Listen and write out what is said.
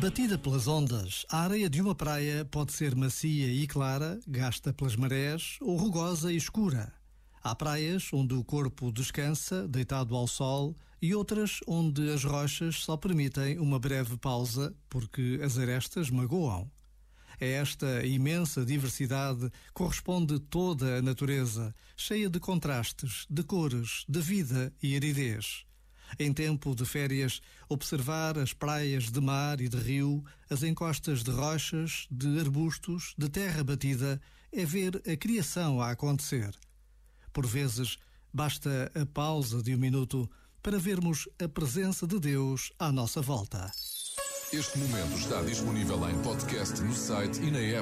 Batida pelas ondas, a areia de uma praia pode ser macia e clara, gasta pelas marés, ou rugosa e escura. Há praias onde o corpo descansa, deitado ao sol, e outras onde as rochas só permitem uma breve pausa porque as arestas magoam. A esta imensa diversidade corresponde toda a natureza, cheia de contrastes, de cores, de vida e aridez. Em tempo de férias, observar as praias de mar e de rio, as encostas de rochas, de arbustos, de terra batida, é ver a criação a acontecer. Por vezes, basta a pausa de um minuto para vermos a presença de Deus à nossa volta. Este momento está disponível em podcast no site e na app.